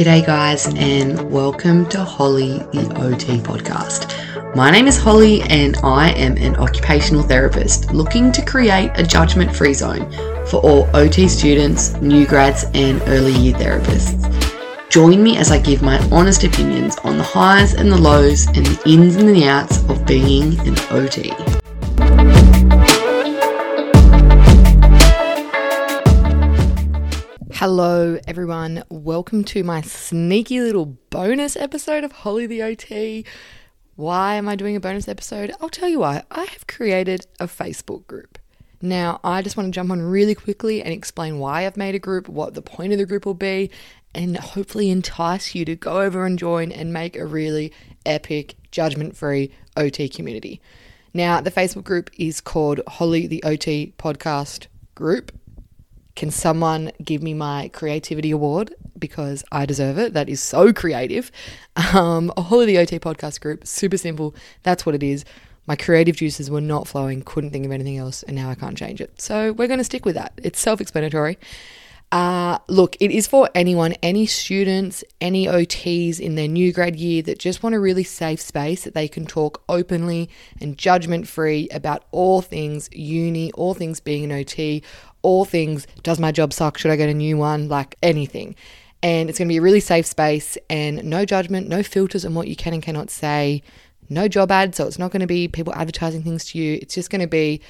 G'day, guys, and welcome to Holly the OT podcast. My name is Holly, and I am an occupational therapist looking to create a judgment free zone for all OT students, new grads, and early year therapists. Join me as I give my honest opinions on the highs and the lows and the ins and the outs of being an OT. Hello, everyone. Welcome to my sneaky little bonus episode of Holly the OT. Why am I doing a bonus episode? I'll tell you why. I have created a Facebook group. Now, I just want to jump on really quickly and explain why I've made a group, what the point of the group will be, and hopefully entice you to go over and join and make a really epic, judgment free OT community. Now, the Facebook group is called Holly the OT Podcast Group. Can someone give me my creativity award? Because I deserve it. That is so creative. Um, a of the OT podcast group, super simple. That's what it is. My creative juices were not flowing, couldn't think of anything else, and now I can't change it. So we're going to stick with that. It's self explanatory. Uh, look, it is for anyone, any students, any OTs in their new grad year that just want a really safe space that they can talk openly and judgment free about all things uni, all things being an OT, all things does my job suck? Should I get a new one? Like anything. And it's going to be a really safe space and no judgment, no filters on what you can and cannot say, no job ads. So it's not going to be people advertising things to you. It's just going to be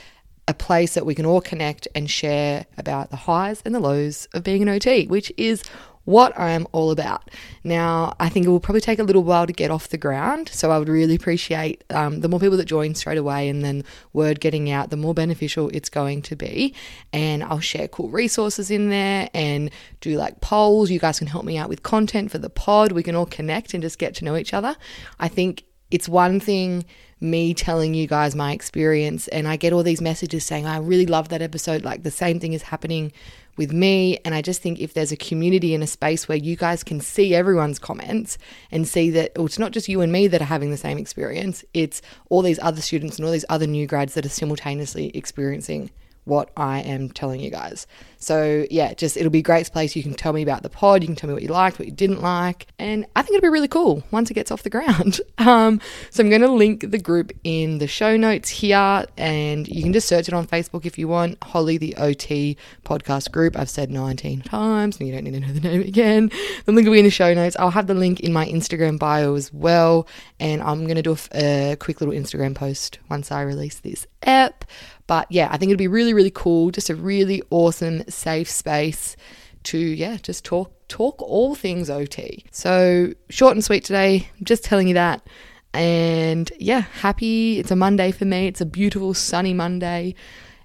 a place that we can all connect and share about the highs and the lows of being an OT, which is what I am all about. Now, I think it will probably take a little while to get off the ground, so I would really appreciate um, the more people that join straight away and then word getting out, the more beneficial it's going to be. And I'll share cool resources in there and do like polls. You guys can help me out with content for the pod. We can all connect and just get to know each other. I think it's one thing me telling you guys my experience and I get all these messages saying I really love that episode. Like the same thing is happening with me and I just think if there's a community in a space where you guys can see everyone's comments and see that well, it's not just you and me that are having the same experience it's all these other students and all these other new grads that are simultaneously experiencing what I am telling you guys. So, yeah, just it'll be a great place. You can tell me about the pod, you can tell me what you liked, what you didn't like, and I think it'll be really cool once it gets off the ground. Um, so, I'm going to link the group in the show notes here, and you can just search it on Facebook if you want Holly the OT podcast group. I've said 19 times, and you don't need to know the name again. The link will be in the show notes. I'll have the link in my Instagram bio as well, and I'm going to do a, a quick little Instagram post once I release this app. But yeah, I think it'd be really, really cool. Just a really awesome, safe space to, yeah, just talk talk all things OT. So short and sweet today, I'm just telling you that. And yeah, happy. It's a Monday for me. It's a beautiful sunny Monday.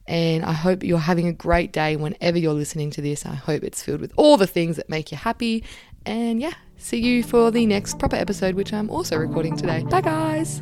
And I hope you're having a great day whenever you're listening to this. I hope it's filled with all the things that make you happy. And yeah, see you for the next proper episode, which I'm also recording today. Bye, guys.